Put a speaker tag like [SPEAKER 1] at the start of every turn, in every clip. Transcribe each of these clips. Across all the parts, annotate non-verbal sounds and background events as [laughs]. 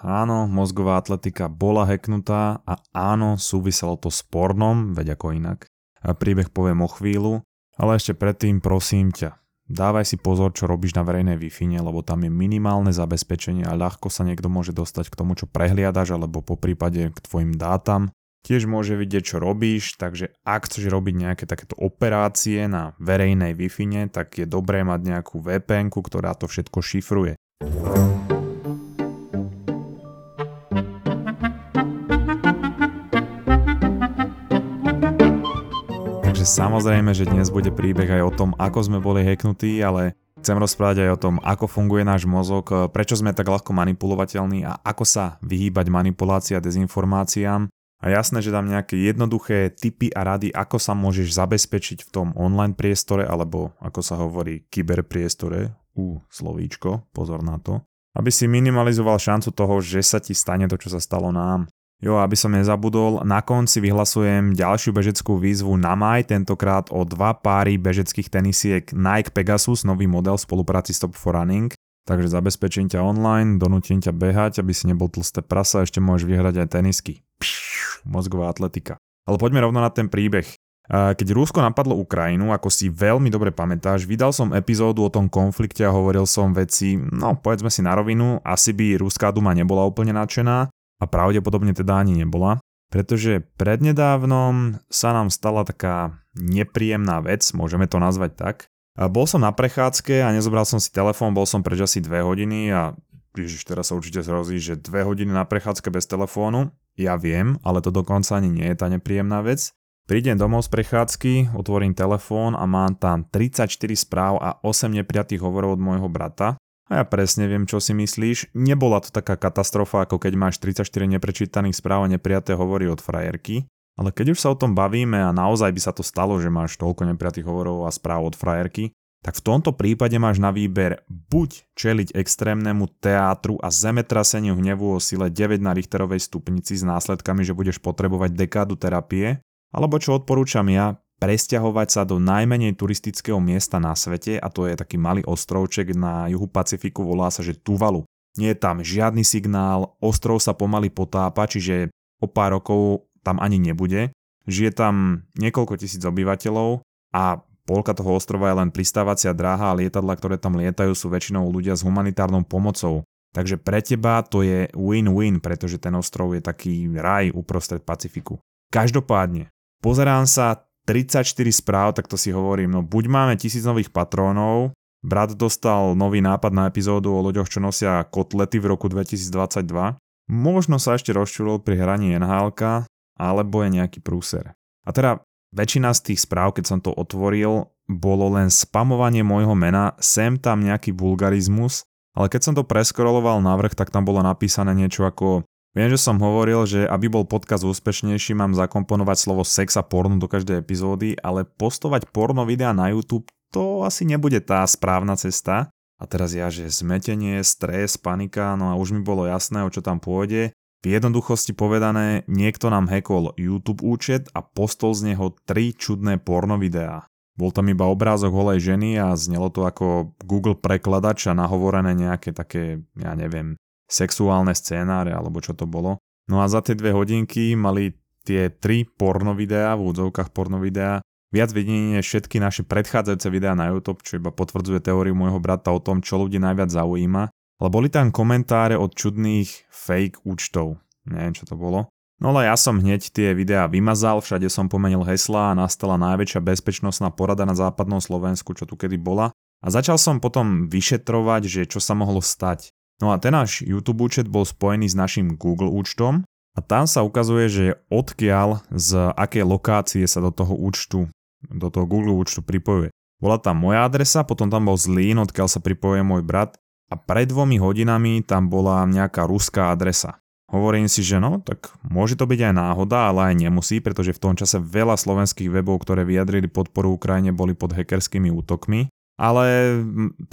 [SPEAKER 1] Áno, mozgová atletika bola heknutá a áno, súviselo to s pornom, veď ako inak. A príbeh poviem o chvíľu, ale ešte predtým prosím ťa, dávaj si pozor, čo robíš na verejnej wi lebo tam je minimálne zabezpečenie a ľahko sa niekto môže dostať k tomu, čo prehliadaš, alebo po prípade k tvojim dátam. Tiež môže vidieť, čo robíš, takže ak chceš robiť nejaké takéto operácie na verejnej wi tak je dobré mať nejakú VPN, ktorá to všetko šifruje. Takže samozrejme, že dnes bude príbeh aj o tom, ako sme boli hacknutí, ale chcem rozprávať aj o tom, ako funguje náš mozog, prečo sme tak ľahko manipulovateľní a ako sa vyhýbať manipulácii a dezinformáciám. A jasné, že dám nejaké jednoduché tipy a rady, ako sa môžeš zabezpečiť v tom online priestore, alebo ako sa hovorí kyberpriestore, u slovíčko, pozor na to, aby si minimalizoval šancu toho, že sa ti stane to, čo sa stalo nám. Jo, aby som nezabudol, na konci vyhlasujem ďalšiu bežeckú výzvu na maj, tentokrát o dva páry bežeckých tenisiek Nike Pegasus, nový model v spolupráci Stop for Running. Takže zabezpečím ťa online, donútim ťa behať, aby si nebol tlsté prasa, ešte môžeš vyhrať aj tenisky. Pš, mozgová atletika. Ale poďme rovno na ten príbeh. Keď Rusko napadlo Ukrajinu, ako si veľmi dobre pamätáš, vydal som epizódu o tom konflikte a hovoril som veci, no povedzme si na rovinu, asi by Ruská duma nebola úplne nadšená, a pravdepodobne teda ani nebola, pretože prednedávnom sa nám stala taká nepríjemná vec, môžeme to nazvať tak. A bol som na prechádzke a nezobral som si telefón, bol som preč asi dve hodiny a Ježiš, teraz sa určite zrozí, že dve hodiny na prechádzke bez telefónu. Ja viem, ale to dokonca ani nie je tá nepríjemná vec. Prídem domov z prechádzky, otvorím telefón a mám tam 34 správ a 8 neprijatých hovorov od môjho brata. A ja presne viem, čo si myslíš. Nebola to taká katastrofa, ako keď máš 34 neprečítaných správ a nepriaté hovory od frajerky. Ale keď už sa o tom bavíme a naozaj by sa to stalo, že máš toľko nepriatých hovorov a správ od frajerky, tak v tomto prípade máš na výber buď čeliť extrémnemu teátru a zemetraseniu hnevu o sile 9 na Richterovej stupnici s následkami, že budeš potrebovať dekádu terapie, alebo čo odporúčam ja, presťahovať sa do najmenej turistického miesta na svete a to je taký malý ostrovček na juhu Pacifiku, volá sa, že Tuvalu. Nie je tam žiadny signál, ostrov sa pomaly potápa, čiže o pár rokov tam ani nebude. Žije tam niekoľko tisíc obyvateľov a polka toho ostrova je len pristávacia dráha a lietadla, ktoré tam lietajú, sú väčšinou ľudia s humanitárnou pomocou. Takže pre teba to je win-win, pretože ten ostrov je taký raj uprostred Pacifiku. Každopádne, pozerám sa 34 správ, tak to si hovorím, no buď máme tisíc nových patrónov, brat dostal nový nápad na epizódu o ľuďoch, čo nosia kotlety v roku 2022, možno sa ešte rozčulil pri hraní NHL, alebo je nejaký prúser. A teda väčšina z tých správ, keď som to otvoril, bolo len spamovanie môjho mena, sem tam nejaký vulgarizmus, ale keď som to preskroloval na vrch, tak tam bolo napísané niečo ako Viem, že som hovoril, že aby bol podcast úspešnejší, mám zakomponovať slovo sex a porno do každej epizódy, ale postovať porno videa na YouTube to asi nebude tá správna cesta. A teraz ja, že zmetenie, stres, panika, no a už mi bolo jasné, o čo tam pôjde. V jednoduchosti povedané, niekto nám hackol YouTube účet a postol z neho tri čudné porno videá. Bol tam iba obrázok holej ženy a znelo to ako Google prekladač a nahovorené nejaké také, ja neviem, sexuálne scénáre alebo čo to bolo. No a za tie dve hodinky mali tie tri porno videá, v údzovkách porno videá, viac videní než všetky naše predchádzajúce videá na YouTube, čo iba potvrdzuje teóriu môjho brata o tom, čo ľudí najviac zaujíma. Ale boli tam komentáre od čudných fake účtov. Neviem, čo to bolo. No ale ja som hneď tie videá vymazal, všade som pomenil hesla a nastala najväčšia bezpečnostná porada na západnom Slovensku, čo tu kedy bola. A začal som potom vyšetrovať, že čo sa mohlo stať. No a ten náš YouTube účet bol spojený s našim Google účtom a tam sa ukazuje, že odkiaľ z akej lokácie sa do toho účtu, do toho Google účtu pripojuje. Bola tam moja adresa, potom tam bol Zlín, odkiaľ sa pripojuje môj brat a pred dvomi hodinami tam bola nejaká ruská adresa. Hovorím si, že no, tak môže to byť aj náhoda, ale aj nemusí, pretože v tom čase veľa slovenských webov, ktoré vyjadrili podporu Ukrajine, boli pod hackerskými útokmi ale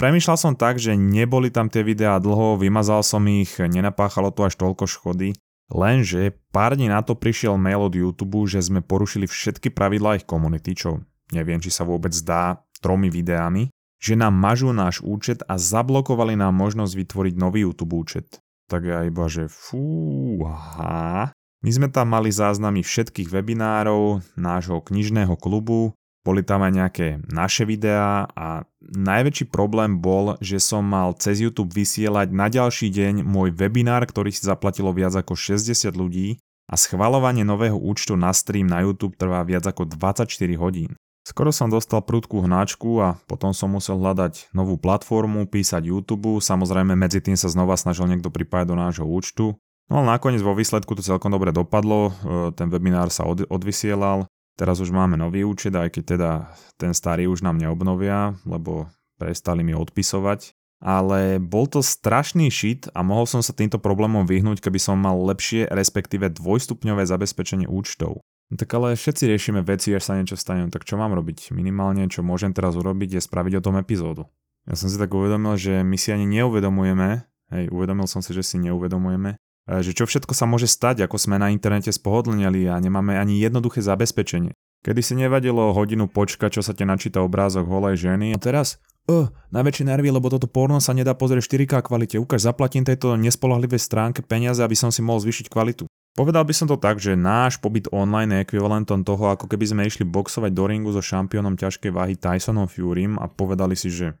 [SPEAKER 1] premýšľal som tak, že neboli tam tie videá dlho, vymazal som ich, nenapáchalo to až toľko škody. Lenže pár dní na to prišiel mail od YouTube, že sme porušili všetky pravidlá ich komunity, čo neviem, či sa vôbec dá tromi videami, že nám mažú náš účet a zablokovali nám možnosť vytvoriť nový YouTube účet. tak ja iba, že fúha. My sme tam mali záznamy všetkých webinárov nášho knižného klubu, boli tam aj nejaké naše videá a najväčší problém bol, že som mal cez YouTube vysielať na ďalší deň môj webinár, ktorý si zaplatilo viac ako 60 ľudí a schvalovanie nového účtu na stream na YouTube trvá viac ako 24 hodín. Skoro som dostal prudkú hnáčku a potom som musel hľadať novú platformu, písať YouTube, samozrejme medzi tým sa znova snažil niekto pripájať do nášho účtu. No ale nakoniec vo výsledku to celkom dobre dopadlo, e, ten webinár sa od, odvysielal, teraz už máme nový účet, aj keď teda ten starý už nám neobnovia, lebo prestali mi odpisovať. Ale bol to strašný šit a mohol som sa týmto problémom vyhnúť, keby som mal lepšie, respektíve dvojstupňové zabezpečenie účtov. No tak ale všetci riešime veci, až sa niečo stane, no tak čo mám robiť? Minimálne, čo môžem teraz urobiť, je spraviť o tom epizódu. Ja som si tak uvedomil, že my si ani neuvedomujeme, hej, uvedomil som si, že si neuvedomujeme, že čo všetko sa môže stať, ako sme na internete spohodlnili a nemáme ani jednoduché zabezpečenie. Kedy si nevadilo hodinu počkať, čo sa ti načíta obrázok holej ženy. A teraz, uh, najväčšie nervy, lebo toto porno sa nedá pozrieť v 4K kvalite. Ukáž, zaplatím tejto nespolahlivej stránke peniaze, aby som si mohol zvýšiť kvalitu. Povedal by som to tak, že náš pobyt online je ekvivalentom toho, ako keby sme išli boxovať do ringu so šampiónom ťažkej váhy Tysonom Furym a povedali si, že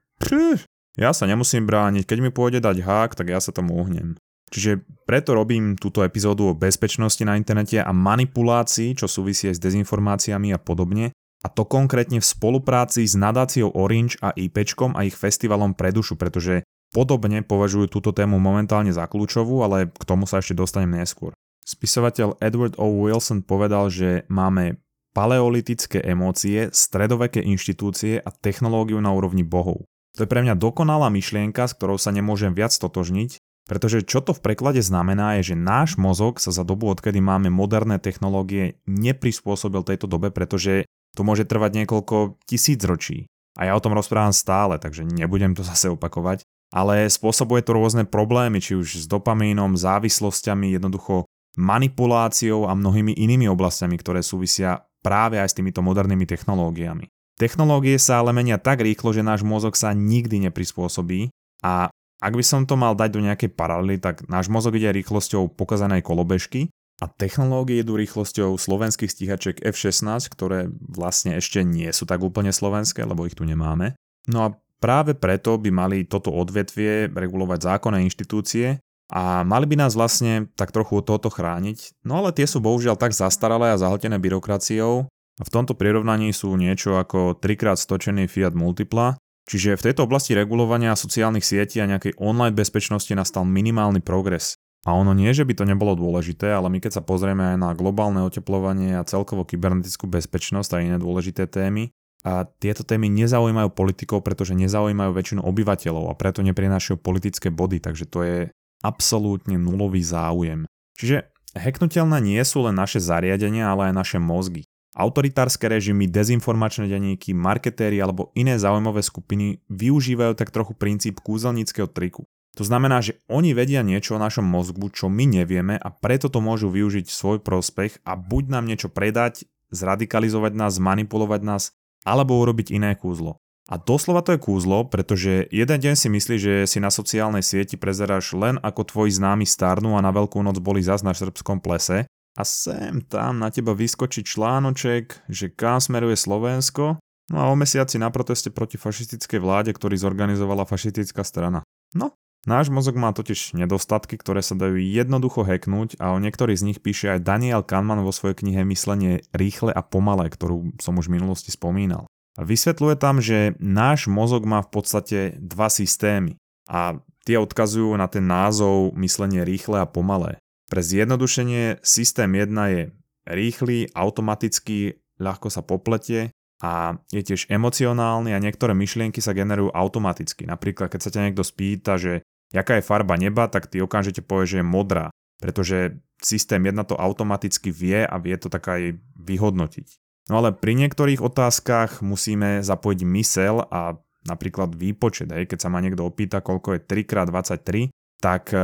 [SPEAKER 1] ja sa nemusím brániť, keď mi pôjde dať hák, tak ja sa tomu uhnem. Čiže preto robím túto epizódu o bezpečnosti na internete a manipulácii, čo súvisí aj s dezinformáciami a podobne, a to konkrétne v spolupráci s nadáciou Orange a IPčkom a ich festivalom Predušu, pretože podobne považujú túto tému momentálne za kľúčovú, ale k tomu sa ešte dostanem neskôr. Spisovateľ Edward O. Wilson povedal, že máme paleolitické emócie, stredoveké inštitúcie a technológiu na úrovni bohov. To je pre mňa dokonalá myšlienka, s ktorou sa nemôžem viac totožniť, pretože čo to v preklade znamená je, že náš mozog sa za dobu, odkedy máme moderné technológie, neprispôsobil tejto dobe, pretože to môže trvať niekoľko tisíc ročí. A ja o tom rozprávam stále, takže nebudem to [laughs] zase opakovať. Ale spôsobuje to rôzne problémy, či už s dopamínom, závislosťami, jednoducho manipuláciou a mnohými inými oblastiami, ktoré súvisia práve aj s týmito modernými technológiami. Technológie sa ale menia tak rýchlo, že náš mozog sa nikdy neprispôsobí a ak by som to mal dať do nejakej paralely, tak náš mozog ide rýchlosťou pokazanej kolobežky a technológie idú rýchlosťou slovenských stíhačiek F-16, ktoré vlastne ešte nie sú tak úplne slovenské, lebo ich tu nemáme. No a práve preto by mali toto odvetvie regulovať zákonné inštitúcie, a mali by nás vlastne tak trochu od tohoto chrániť, no ale tie sú bohužiaľ tak zastaralé a zahltené byrokraciou a v tomto prirovnaní sú niečo ako trikrát stočený Fiat Multipla, čiže v tejto oblasti regulovania sociálnych sietí a nejakej online bezpečnosti nastal minimálny progres. A ono nie, že by to nebolo dôležité, ale my keď sa pozrieme aj na globálne oteplovanie a celkovo kybernetickú bezpečnosť a iné dôležité témy, a tieto témy nezaujímajú politikov, pretože nezaujímajú väčšinu obyvateľov a preto neprinášajú politické body, takže to je absolútne nulový záujem. Čiže hacknutelné nie sú len naše zariadenia, ale aj naše mozgy. Autoritárske režimy, dezinformačné denníky, marketéri alebo iné zaujímavé skupiny využívajú tak trochu princíp kúzelníckého triku. To znamená, že oni vedia niečo o našom mozgu, čo my nevieme a preto to môžu využiť v svoj prospech a buď nám niečo predať, zradikalizovať nás, manipulovať nás, alebo urobiť iné kúzlo. A doslova to je kúzlo, pretože jeden deň si myslíš, že si na sociálnej sieti prezeráš len ako tvoji známi starnú a na veľkú noc boli zas na srbskom plese a sem tam na teba vyskočí článoček, že kam smeruje Slovensko, no a o mesiaci na proteste proti fašistickej vláde, ktorý zorganizovala fašistická strana. No, náš mozog má totiž nedostatky, ktoré sa dajú jednoducho hacknúť a o niektorých z nich píše aj Daniel Kahneman vo svojej knihe Myslenie rýchle a pomalé, ktorú som už v minulosti spomínal. Vysvetľuje tam, že náš mozog má v podstate dva systémy a tie odkazujú na ten názov myslenie rýchle a pomalé. Pre zjednodušenie systém 1 je rýchly, automatický, ľahko sa popletie a je tiež emocionálny a niektoré myšlienky sa generujú automaticky. Napríklad, keď sa ťa niekto spýta, že jaká je farba neba, tak ty okamžite povieš, že je modrá, pretože systém 1 to automaticky vie a vie to tak aj vyhodnotiť. No ale pri niektorých otázkach musíme zapojiť mysel a napríklad výpočet, hej, keď sa ma niekto opýta, koľko je 3x23, tak e,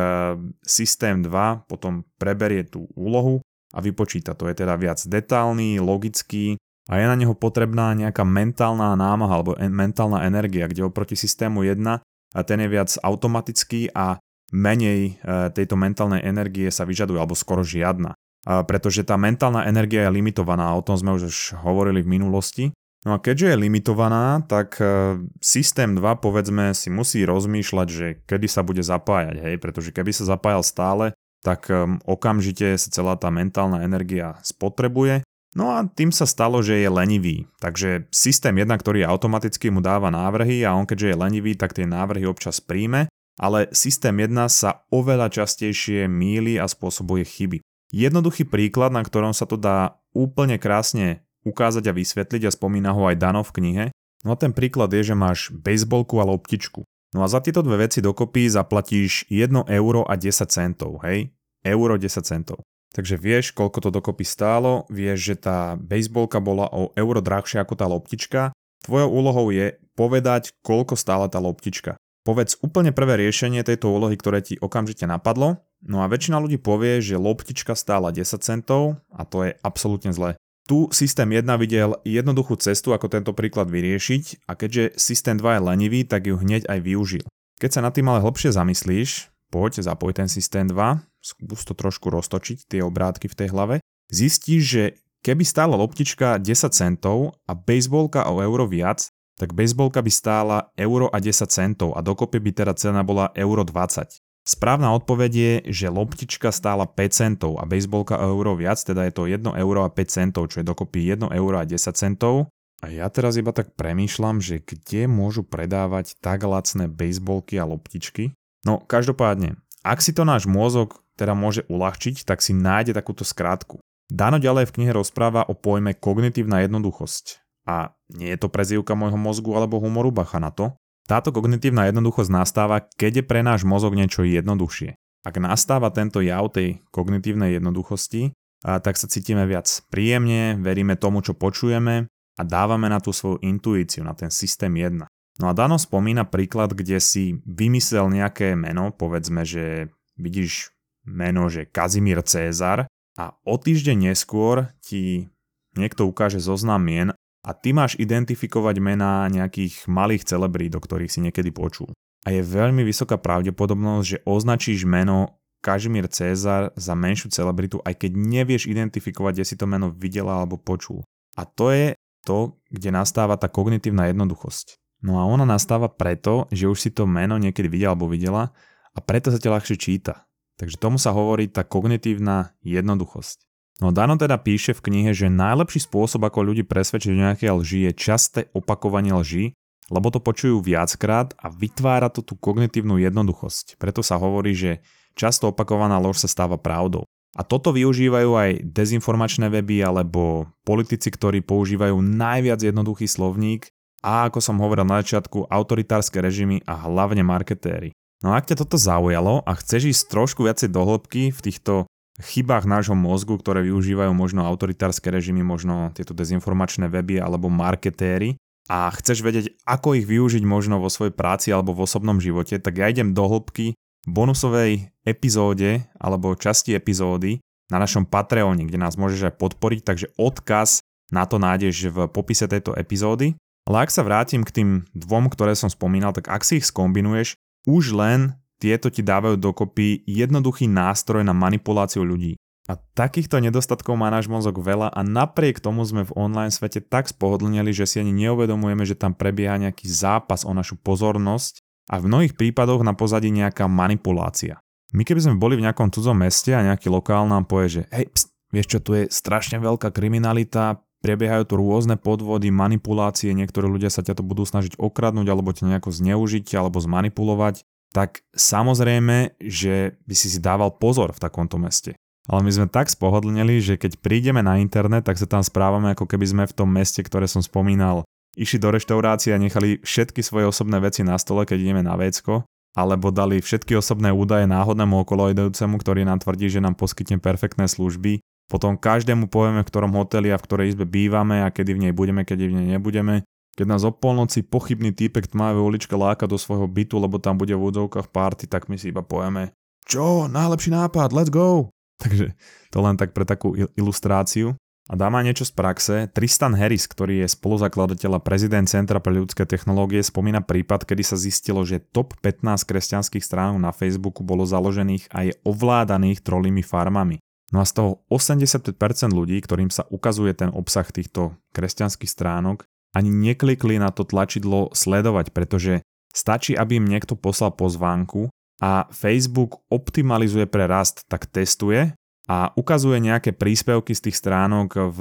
[SPEAKER 1] systém 2 potom preberie tú úlohu a vypočíta. To je teda viac detálny, logický a je na neho potrebná nejaká mentálna námaha alebo en- mentálna energia, kde oproti systému 1 a ten je viac automatický a menej e, tejto mentálnej energie sa vyžaduje, alebo skoro žiadna. Pretože tá mentálna energia je limitovaná, o tom sme už hovorili v minulosti. No a keďže je limitovaná, tak e, systém 2 povedzme si musí rozmýšľať, že kedy sa bude zapájať, hej, pretože keby sa zapájal stále, tak e, okamžite sa celá tá mentálna energia spotrebuje No a tým sa stalo, že je lenivý. Takže systém 1, ktorý automaticky mu dáva návrhy a on keďže je lenivý, tak tie návrhy občas príjme, ale systém 1 sa oveľa častejšie míli a spôsobuje chyby. Jednoduchý príklad, na ktorom sa to dá úplne krásne ukázať a vysvetliť a spomína ho aj Dano v knihe, no a ten príklad je, že máš bejsbolku a loptičku. No a za tieto dve veci dokopy zaplatíš 1 euro a 10 centov, hej? Euro 10 centov. Takže vieš, koľko to dokopy stálo, vieš, že tá bejsbolka bola o euro drahšia ako tá loptička. Tvojou úlohou je povedať, koľko stála tá loptička. Povedz úplne prvé riešenie tejto úlohy, ktoré ti okamžite napadlo, no a väčšina ľudí povie, že loptička stála 10 centov a to je absolútne zlé. Tu systém 1 videl jednoduchú cestu, ako tento príklad vyriešiť a keďže systém 2 je lenivý, tak ju hneď aj využil. Keď sa nad tým ale hlbšie zamyslíš, poď, zapoj ten systém 2, skús to trošku roztočiť, tie obrátky v tej hlave, zistíš, že keby stála loptička 10 centov a bejsbolka o euro viac, tak bejsbolka by stála euro a 10 centov a dokopy by teda cena bola euro 20. Správna odpoveď je, že loptička stála 5 centov a bejsbolka euro viac, teda je to 1 euro a 5 centov, čo je dokopy 1 euro a 10 centov. A ja teraz iba tak premýšľam, že kde môžu predávať tak lacné bejsbolky a loptičky. No každopádne, ak si to náš môzog teda môže uľahčiť, tak si nájde takúto skrátku. Dano ďalej v knihe rozpráva o pojme kognitívna jednoduchosť. A nie je to prezývka môjho mozgu alebo humoru bacha na to. Táto kognitívna jednoduchosť nastáva, keď je pre náš mozog niečo jednoduchšie. Ak nastáva tento jav tej kognitívnej jednoduchosti, a tak sa cítime viac príjemne, veríme tomu, čo počujeme a dávame na tú svoju intuíciu, na ten systém 1. No a Dano spomína príklad, kde si vymyslel nejaké meno, povedzme, že vidíš meno, že Kazimír Cézar a o týždeň neskôr ti niekto ukáže zoznam mien a ty máš identifikovať mená nejakých malých celebrít, do ktorých si niekedy počul. A je veľmi vysoká pravdepodobnosť, že označíš meno Kažimír Cézar za menšiu celebritu, aj keď nevieš identifikovať, kde si to meno videla alebo počul. A to je to, kde nastáva tá kognitívna jednoduchosť. No a ona nastáva preto, že už si to meno niekedy videla alebo videla a preto sa ti ľahšie číta. Takže tomu sa hovorí tá kognitívna jednoduchosť. No Dano teda píše v knihe, že najlepší spôsob, ako ľudí presvedčiť o nejaké lži, je časté opakovanie lži, lebo to počujú viackrát a vytvára to tú kognitívnu jednoduchosť. Preto sa hovorí, že často opakovaná lož sa stáva pravdou. A toto využívajú aj dezinformačné weby alebo politici, ktorí používajú najviac jednoduchý slovník a ako som hovoril na začiatku, autoritárske režimy a hlavne marketéry. No a ak ťa toto zaujalo a chceš ísť trošku viacej do hĺbky v týchto chybách nášho mozgu, ktoré využívajú možno autoritárske režimy, možno tieto dezinformačné weby alebo marketéry a chceš vedieť, ako ich využiť možno vo svojej práci alebo v osobnom živote, tak ja idem do hĺbky bonusovej epizóde alebo časti epizódy na našom Patreone, kde nás môžeš aj podporiť, takže odkaz na to nájdeš v popise tejto epizódy. Ale ak sa vrátim k tým dvom, ktoré som spomínal, tak ak si ich skombinuješ, už len tieto ti dávajú dokopy jednoduchý nástroj na manipuláciu ľudí. A takýchto nedostatkov má náš mozog veľa a napriek tomu sme v online svete tak spohodlneli, že si ani neuvedomujeme, že tam prebieha nejaký zápas o našu pozornosť a v mnohých prípadoch na pozadí nejaká manipulácia. My keby sme boli v nejakom cudzom meste a nejaký lokál nám povie, že hej, pst, vieš čo, tu je strašne veľká kriminalita, Prebiehajú tu rôzne podvody, manipulácie, niektorí ľudia sa ťa to budú snažiť okradnúť alebo ťa nejako zneužiť alebo zmanipulovať, tak samozrejme, že by si si dával pozor v takomto meste. Ale my sme tak spohodlnili, že keď prídeme na internet, tak sa tam správame ako keby sme v tom meste, ktoré som spomínal, išli do reštaurácie a nechali všetky svoje osobné veci na stole, keď ideme na vecko, alebo dali všetky osobné údaje náhodnému okoloidujúcemu, ktorý nám tvrdí, že nám poskytne perfektné služby potom každému povieme, v ktorom hoteli a v ktorej izbe bývame a kedy v nej budeme, kedy v nej nebudeme. Keď nás o polnoci pochybný týpek tmavé uličke láka do svojho bytu, lebo tam bude v údzovkách party, tak my si iba povieme Čo, najlepší nápad, let's go! [laughs] Takže to len tak pre takú ilustráciu. A dám niečo z praxe. Tristan Harris, ktorý je spoluzakladateľ a prezident Centra pre ľudské technológie, spomína prípad, kedy sa zistilo, že top 15 kresťanských stránok na Facebooku bolo založených a je ovládaných trolými farmami. No a z toho 85% ľudí, ktorým sa ukazuje ten obsah týchto kresťanských stránok, ani neklikli na to tlačidlo sledovať, pretože stačí, aby im niekto poslal pozvánku a Facebook optimalizuje pre rast, tak testuje a ukazuje nejaké príspevky z tých stránok v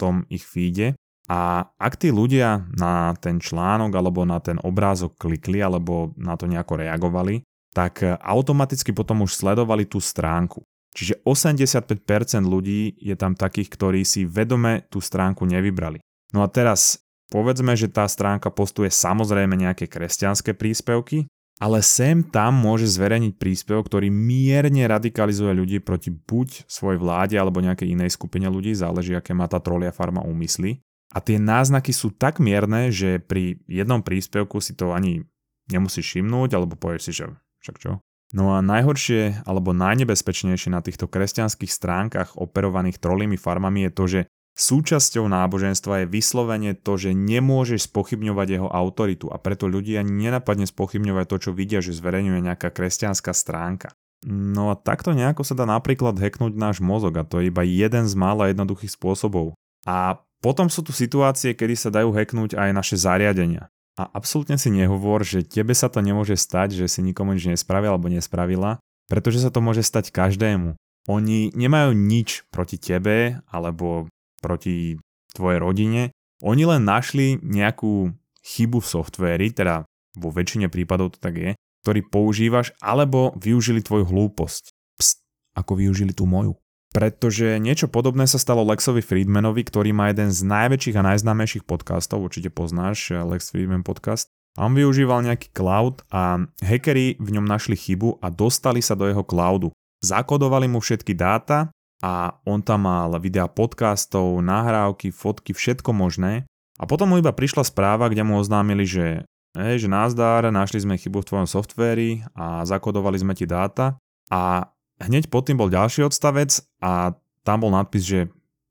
[SPEAKER 1] tom ich feede a ak tí ľudia na ten článok alebo na ten obrázok klikli alebo na to nejako reagovali, tak automaticky potom už sledovali tú stránku. Čiže 85% ľudí je tam takých, ktorí si vedome tú stránku nevybrali. No a teraz povedzme, že tá stránka postuje samozrejme nejaké kresťanské príspevky, ale sem tam môže zverejniť príspevok, ktorý mierne radikalizuje ľudí proti buď svojej vláde alebo nejakej inej skupine ľudí, záleží aké má tá trolia farma úmysly. A tie náznaky sú tak mierne, že pri jednom príspevku si to ani nemusíš všimnúť, alebo povieš si, že však čo. No a najhoršie alebo najnebezpečnejšie na týchto kresťanských stránkach operovaných trolými farmami je to, že Súčasťou náboženstva je vyslovene to, že nemôžeš spochybňovať jeho autoritu a preto ľudia nenapadne spochybňovať to, čo vidia, že zverejňuje nejaká kresťanská stránka. No a takto nejako sa dá napríklad hacknúť náš mozog a to je iba jeden z mála jednoduchých spôsobov. A potom sú tu situácie, kedy sa dajú hacknúť aj naše zariadenia. A absolútne si nehovor, že tebe sa to nemôže stať, že si nikomu nič nespravil alebo nespravila, pretože sa to môže stať každému. Oni nemajú nič proti tebe alebo proti tvojej rodine. Oni len našli nejakú chybu v softvéri, teda vo väčšine prípadov to tak je, ktorý používaš, alebo využili tvoju hlúposť. Pst, ako využili tú moju. Pretože niečo podobné sa stalo Lexovi Friedmanovi, ktorý má jeden z najväčších a najznámejších podcastov, určite poznáš eh, Lex Friedman podcast. A on využíval nejaký cloud a hackeri v ňom našli chybu a dostali sa do jeho cloudu. Zakodovali mu všetky dáta a on tam mal videa podcastov, nahrávky, fotky, všetko možné. A potom mu iba prišla správa, kde mu oznámili, že hej, že názdar, našli sme chybu v tvojom softvéri a zakodovali sme ti dáta. A hneď pod tým bol ďalší odstavec a tam bol nadpis, že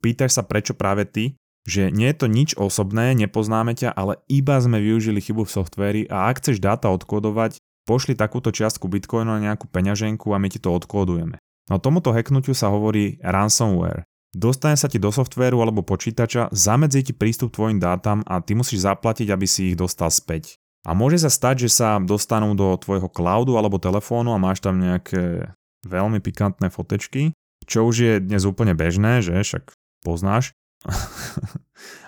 [SPEAKER 1] pýtaš sa prečo práve ty, že nie je to nič osobné, nepoznáme ťa, ale iba sme využili chybu v softvéri a ak chceš dáta odkodovať, pošli takúto čiastku bitcoinu na nejakú peňaženku a my ti to odkódujeme. No tomuto hacknutiu sa hovorí ransomware. Dostane sa ti do softvéru alebo počítača, zamedzí ti prístup tvojim dátam a ty musíš zaplatiť, aby si ich dostal späť. A môže sa stať, že sa dostanú do tvojho cloudu alebo telefónu a máš tam nejaké veľmi pikantné fotečky, čo už je dnes úplne bežné, že však poznáš. [laughs]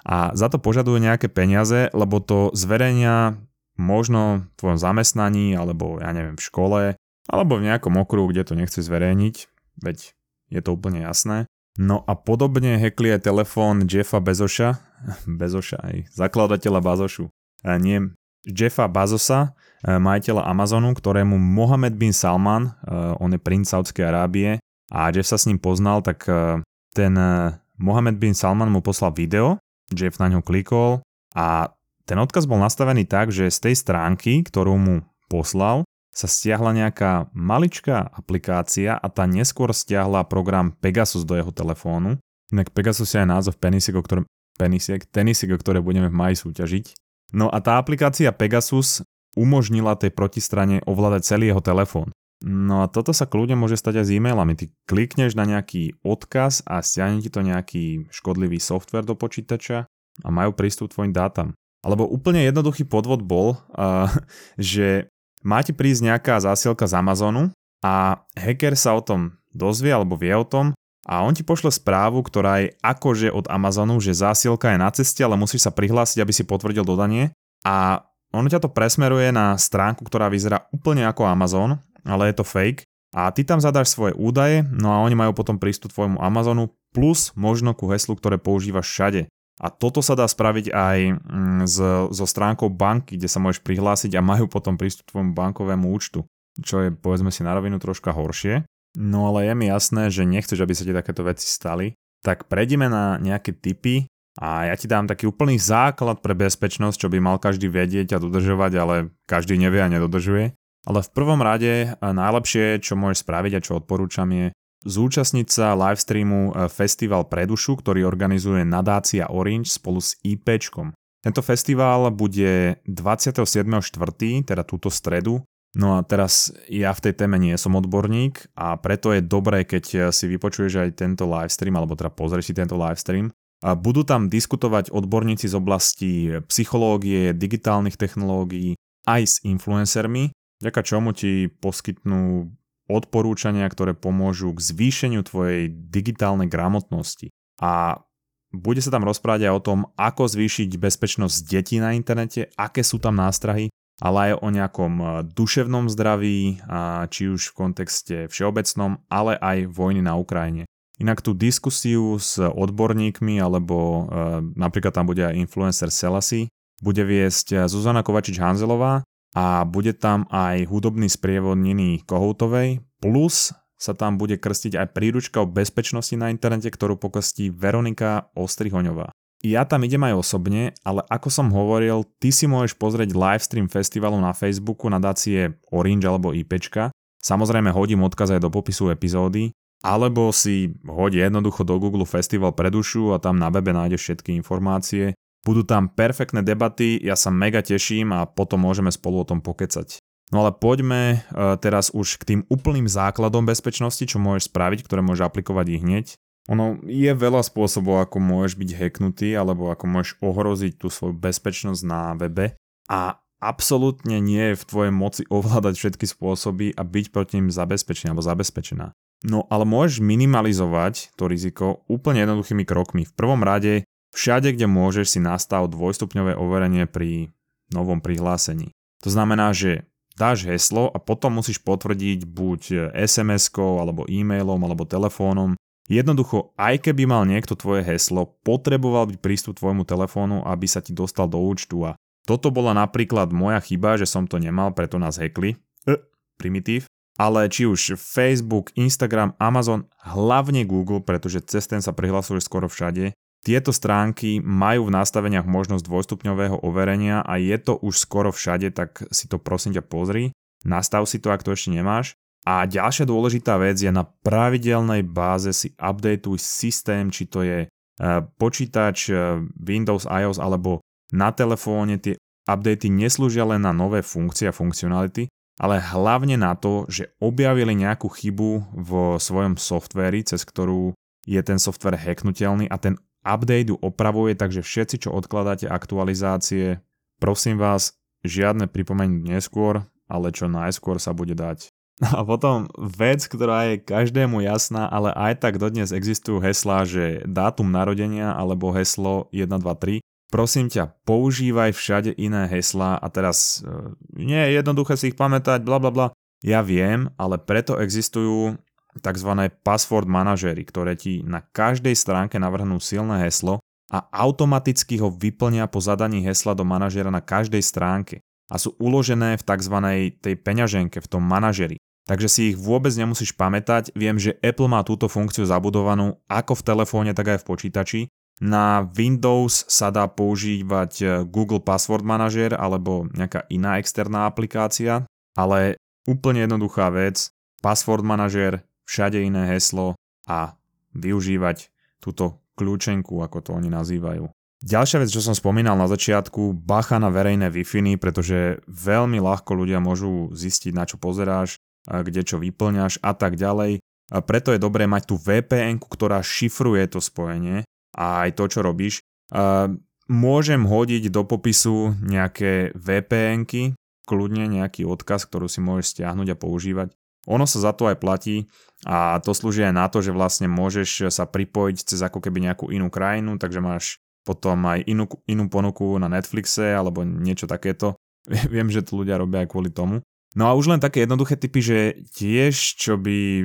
[SPEAKER 1] a za to požaduje nejaké peniaze, lebo to zverejnia možno v tvojom zamestnaní alebo ja neviem v škole alebo v nejakom okruhu, kde to nechce zverejniť, veď je to úplne jasné. No a podobne hekli aj telefón Jeffa Bezoša, [laughs] Bezoša aj zakladateľa Bazošu, a nie Jeffa Bazosa, e, majiteľa Amazonu, ktorému Mohamed bin Salman, e, on je princ Saudskej Arábie a Jeff sa s ním poznal, tak e, ten Mohamed bin Salman mu poslal video, Jeff na ňo klikol a ten odkaz bol nastavený tak, že z tej stránky, ktorú mu poslal, sa stiahla nejaká maličká aplikácia a tá neskôr stiahla program Pegasus do jeho telefónu. Inak Pegasus je aj názov penisiek, o ktorom, penisiek, tenisiek, o ktoré budeme v maji súťažiť. No a tá aplikácia Pegasus umožnila tej protistrane ovládať celý jeho telefón. No a toto sa kľudne môže stať aj s e-mailami. Ty klikneš na nejaký odkaz a stiahne ti to nejaký škodlivý software do počítača a majú prístup tvojim dátam. Alebo úplne jednoduchý podvod bol, uh, [laughs] že máte prísť nejaká zásielka z Amazonu a hacker sa o tom dozvie alebo vie o tom a on ti pošle správu, ktorá je akože od Amazonu, že zásielka je na ceste, ale musíš sa prihlásiť, aby si potvrdil dodanie a ono ťa to presmeruje na stránku, ktorá vyzerá úplne ako Amazon, ale je to fake a ty tam zadáš svoje údaje, no a oni majú potom prístup tvojmu Amazonu plus možno ku heslu, ktoré používaš všade. A toto sa dá spraviť aj mm, so stránkou banky, kde sa môžeš prihlásiť a majú potom prístup k tvojmu bankovému účtu, čo je povedzme si na rovinu troška horšie. No ale je mi jasné, že nechceš, aby sa ti takéto veci stali. Tak prejdeme na nejaké typy a ja ti dám taký úplný základ pre bezpečnosť, čo by mal každý vedieť a dodržovať, ale každý nevie a nedodržuje. Ale v prvom rade najlepšie, čo môžeš spraviť a čo odporúčam je zúčastniť sa livestreamu e, Festival Predušu, ktorý organizuje nadácia Orange spolu s IPčkom. Tento festival bude 27.4., teda túto stredu. No a teraz ja v tej téme nie som odborník a preto je dobré, keď si vypočuješ aj tento livestream, alebo teda pozrieš si tento livestream. A budú tam diskutovať odborníci z oblasti psychológie, digitálnych technológií, aj s influencermi, vďaka čomu ti poskytnú odporúčania, ktoré pomôžu k zvýšeniu tvojej digitálnej gramotnosti. A bude sa tam rozprávať aj o tom, ako zvýšiť bezpečnosť detí na internete, aké sú tam nástrahy, ale aj o nejakom e, duševnom zdraví, či už v kontexte všeobecnom, ale aj vojny na Ukrajine. Inak tú diskusiu s odborníkmi, alebo e, napríklad tam bude aj influencer Selassie, bude viesť Zuzana Kovačič-Hanzelová, a bude tam aj hudobný sprievod Niny Kohoutovej, plus sa tam bude krstiť aj príručka o bezpečnosti na internete, ktorú pokostí Veronika Ostrihoňová. Ja tam idem aj osobne, ale ako som hovoril, ty si môžeš pozrieť livestream festivalu na Facebooku na dácie Orange alebo IPčka. Samozrejme hodím odkaz aj do popisu epizódy, alebo si hoď jednoducho do Google Festival pre dušu a tam na webe nájdeš všetky informácie. Budú tam perfektné debaty, ja sa mega teším a potom môžeme spolu o tom pokecať. No ale poďme e, teraz už k tým úplným základom bezpečnosti, čo môžeš spraviť, ktoré môžeš aplikovať i hneď. Ono je veľa spôsobov, ako môžeš byť hacknutý alebo ako môžeš ohroziť tú svoju bezpečnosť na webe a absolútne nie je v tvojej moci ovládať všetky spôsoby a byť proti ním zabezpečený alebo zabezpečená. No ale môžeš minimalizovať to riziko úplne jednoduchými krokmi. V prvom rade Všade, kde môžeš si nastav dvojstupňové overenie pri novom prihlásení. To znamená, že dáš heslo a potom musíš potvrdiť buď SMS-kou, alebo e-mailom, alebo telefónom. Jednoducho, aj keby mal niekto tvoje heslo, potreboval byť prístup tvojmu telefónu, aby sa ti dostal do účtu a toto bola napríklad moja chyba, že som to nemal, preto nás hackli. E, primitív. Ale či už Facebook, Instagram, Amazon, hlavne Google, pretože cez ten sa prihlasuješ skoro všade, tieto stránky majú v nastaveniach možnosť dvojstupňového overenia a je to už skoro všade, tak si to prosím ťa pozri. Nastav si to, ak to ešte nemáš. A ďalšia dôležitá vec je na pravidelnej báze si updateuj systém, či to je e, počítač e, Windows, iOS alebo na telefóne. Tie updaty neslúžia len na nové funkcie a funkcionality, ale hlavne na to, že objavili nejakú chybu v svojom softveri, cez ktorú je ten software hacknutelný a ten update opravuje, takže všetci, čo odkladáte aktualizácie, prosím vás, žiadne pripomenúť neskôr, ale čo najskôr sa bude dať. [laughs] A potom vec, ktorá je každému jasná, ale aj tak dodnes existujú heslá, že dátum narodenia alebo heslo 123. Prosím ťa, používaj všade iné heslá a teraz e, nie je jednoduché si ich pamätať, bla bla bla. Ja viem, ale preto existujú tzv. password manažery, ktoré ti na každej stránke navrhnú silné heslo a automaticky ho vyplnia po zadaní hesla do manažera na každej stránke a sú uložené v tzv. tej peňaženke, v tom manažeri. Takže si ich vôbec nemusíš pamätať. Viem, že Apple má túto funkciu zabudovanú ako v telefóne, tak aj v počítači. Na Windows sa dá používať eh, Google Password Manager alebo nejaká iná externá aplikácia, ale úplne jednoduchá vec. Password Manager všade iné heslo a využívať túto kľúčenku, ako to oni nazývajú. Ďalšia vec, čo som spomínal na začiatku, bacha na verejné wi pretože veľmi ľahko ľudia môžu zistiť, na čo pozeráš, kde čo vyplňaš a tak ďalej. A preto je dobré mať tú VPN, ktorá šifruje to spojenie a aj to, čo robíš. A môžem hodiť do popisu nejaké vpn kľudne nejaký odkaz, ktorú si môžeš stiahnuť a používať. Ono sa za to aj platí a to slúži aj na to, že vlastne môžeš sa pripojiť cez ako keby nejakú inú krajinu, takže máš potom aj inú, inú ponuku na Netflixe alebo niečo takéto. [laughs] Viem, že to ľudia robia aj kvôli tomu. No a už len také jednoduché typy, že tiež, čo by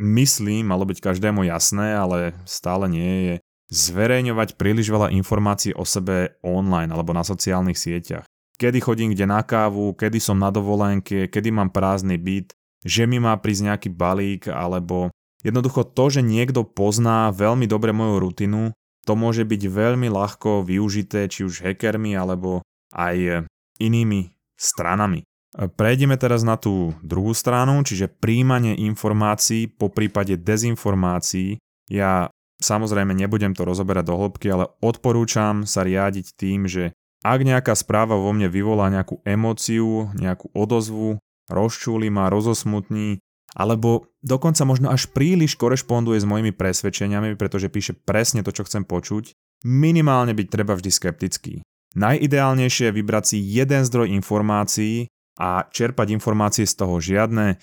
[SPEAKER 1] myslím, malo byť každému jasné, ale stále nie je, zverejňovať príliš veľa informácií o sebe online alebo na sociálnych sieťach. Kedy chodím kde na kávu, kedy som na dovolenke, kedy mám prázdny byt, že mi má prísť nejaký balík, alebo jednoducho to, že niekto pozná veľmi dobre moju rutinu, to môže byť veľmi ľahko využité či už hackermi alebo aj inými stranami. Prejdeme teraz na tú druhú stranu, čiže príjmanie informácií po prípade dezinformácií. Ja samozrejme nebudem to rozoberať do hĺbky, ale odporúčam sa riadiť tým, že ak nejaká správa vo mne vyvolá nejakú emóciu, nejakú odozvu, rozčúli ma, rozosmutní, alebo dokonca možno až príliš korešponduje s mojimi presvedčeniami, pretože píše presne to, čo chcem počuť, minimálne byť treba vždy skeptický. Najideálnejšie je vybrať si jeden zdroj informácií a čerpať informácie z toho žiadne,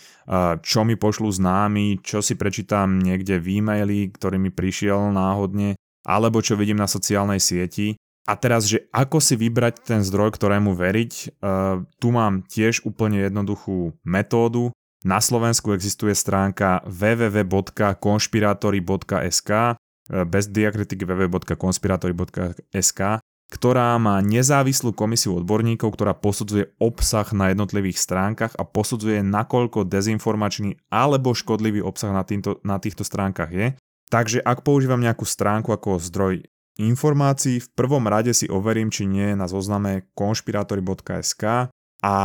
[SPEAKER 1] čo mi pošlú známi, čo si prečítam niekde v e-maili, ktorý mi prišiel náhodne, alebo čo vidím na sociálnej sieti. A teraz, že ako si vybrať ten zdroj, ktorému veriť, tu mám tiež úplne jednoduchú metódu. Na Slovensku existuje stránka www.konšpiratory.sk bez diakritiky www.konspiratory.sk ktorá má nezávislú komisiu odborníkov, ktorá posudzuje obsah na jednotlivých stránkach a posudzuje, nakoľko dezinformačný alebo škodlivý obsah na, týmto, na týchto stránkach je. Takže ak používam nejakú stránku ako zdroj informácií, v prvom rade si overím, či nie je na zozname konšpiratory.sk a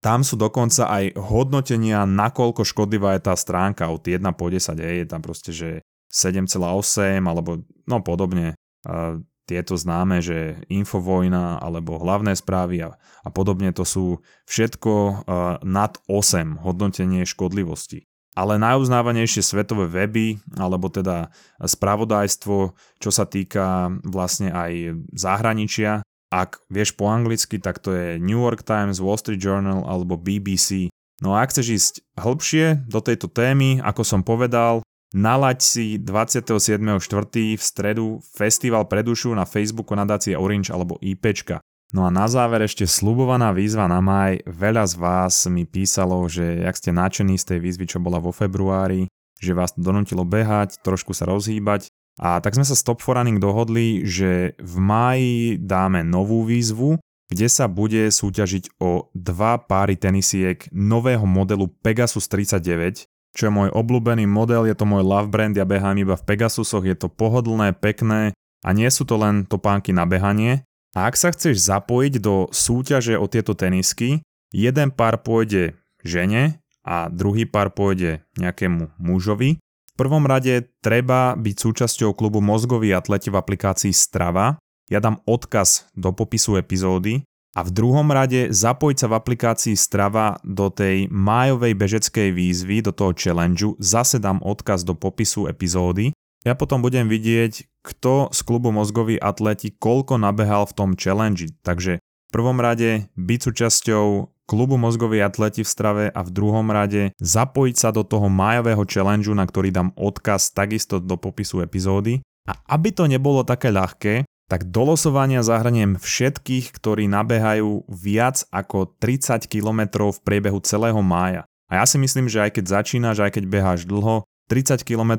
[SPEAKER 1] tam sú dokonca aj hodnotenia, nakoľko škodlivá je tá stránka od 1 po 10, je tam proste, že 7,8 alebo no podobne. Tieto známe, že Infovojna alebo hlavné správy a, a podobne to sú všetko uh, nad 8 hodnotenie škodlivosti. Ale najuznávanejšie svetové weby, alebo teda spravodajstvo, čo sa týka vlastne aj zahraničia, ak vieš po anglicky, tak to je New York Times, Wall Street Journal alebo BBC. No a ak chceš ísť hĺbšie do tejto témy, ako som povedal, Nalaď si 27.4. v stredu festival pre dušu na Facebooku nadácie Orange alebo IPčka. No a na záver ešte slubovaná výzva na maj. Veľa z vás mi písalo, že jak ste nadšení z tej výzvy, čo bola vo februári, že vás to donútilo behať, trošku sa rozhýbať. A tak sme sa s Top for Running dohodli, že v máji dáme novú výzvu, kde sa bude súťažiť o dva páry tenisiek nového modelu Pegasus 39, čo je môj obľúbený model, je to môj love brand, ja behám iba v Pegasusoch, je to pohodlné, pekné a nie sú to len topánky na behanie. A ak sa chceš zapojiť do súťaže o tieto tenisky, jeden pár pôjde žene a druhý pár pôjde nejakému mužovi. V prvom rade treba byť súčasťou klubu Mozgoví atleti v aplikácii Strava. Ja dám odkaz do popisu epizódy a v druhom rade zapojiť sa v aplikácii Strava do tej májovej bežeckej výzvy, do toho challengeu, zase dám odkaz do popisu epizódy. Ja potom budem vidieť, kto z klubu Mozgoví atleti koľko nabehal v tom challenge. Takže v prvom rade byť súčasťou klubu Mozgoví atleti v Strave a v druhom rade zapojiť sa do toho májového challengeu, na ktorý dám odkaz takisto do popisu epizódy. A aby to nebolo také ľahké, tak do losovania zahrniem všetkých, ktorí nabehajú viac ako 30 km v priebehu celého mája. A ja si myslím, že aj keď začínaš, aj keď beháš dlho, 30 km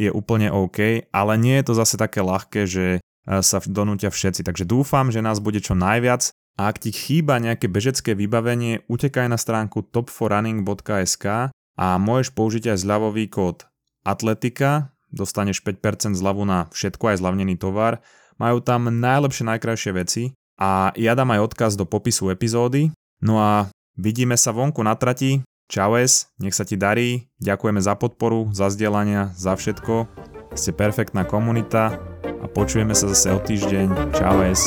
[SPEAKER 1] je úplne OK, ale nie je to zase také ľahké, že e, sa donútia všetci. Takže dúfam, že nás bude čo najviac a ak ti chýba nejaké bežecké vybavenie, utekaj na stránku top4running.sk a môžeš použiť aj zľavový kód Atletika, dostaneš 5% zľavu na všetko aj zľavnený tovar majú tam najlepšie, najkrajšie veci a ja dám aj odkaz do popisu epizódy. No a vidíme sa vonku na trati. Čaues, nech sa ti darí, ďakujeme za podporu, za zdieľania, za všetko. Ste perfektná komunita a počujeme sa zase o týždeň. Čaues.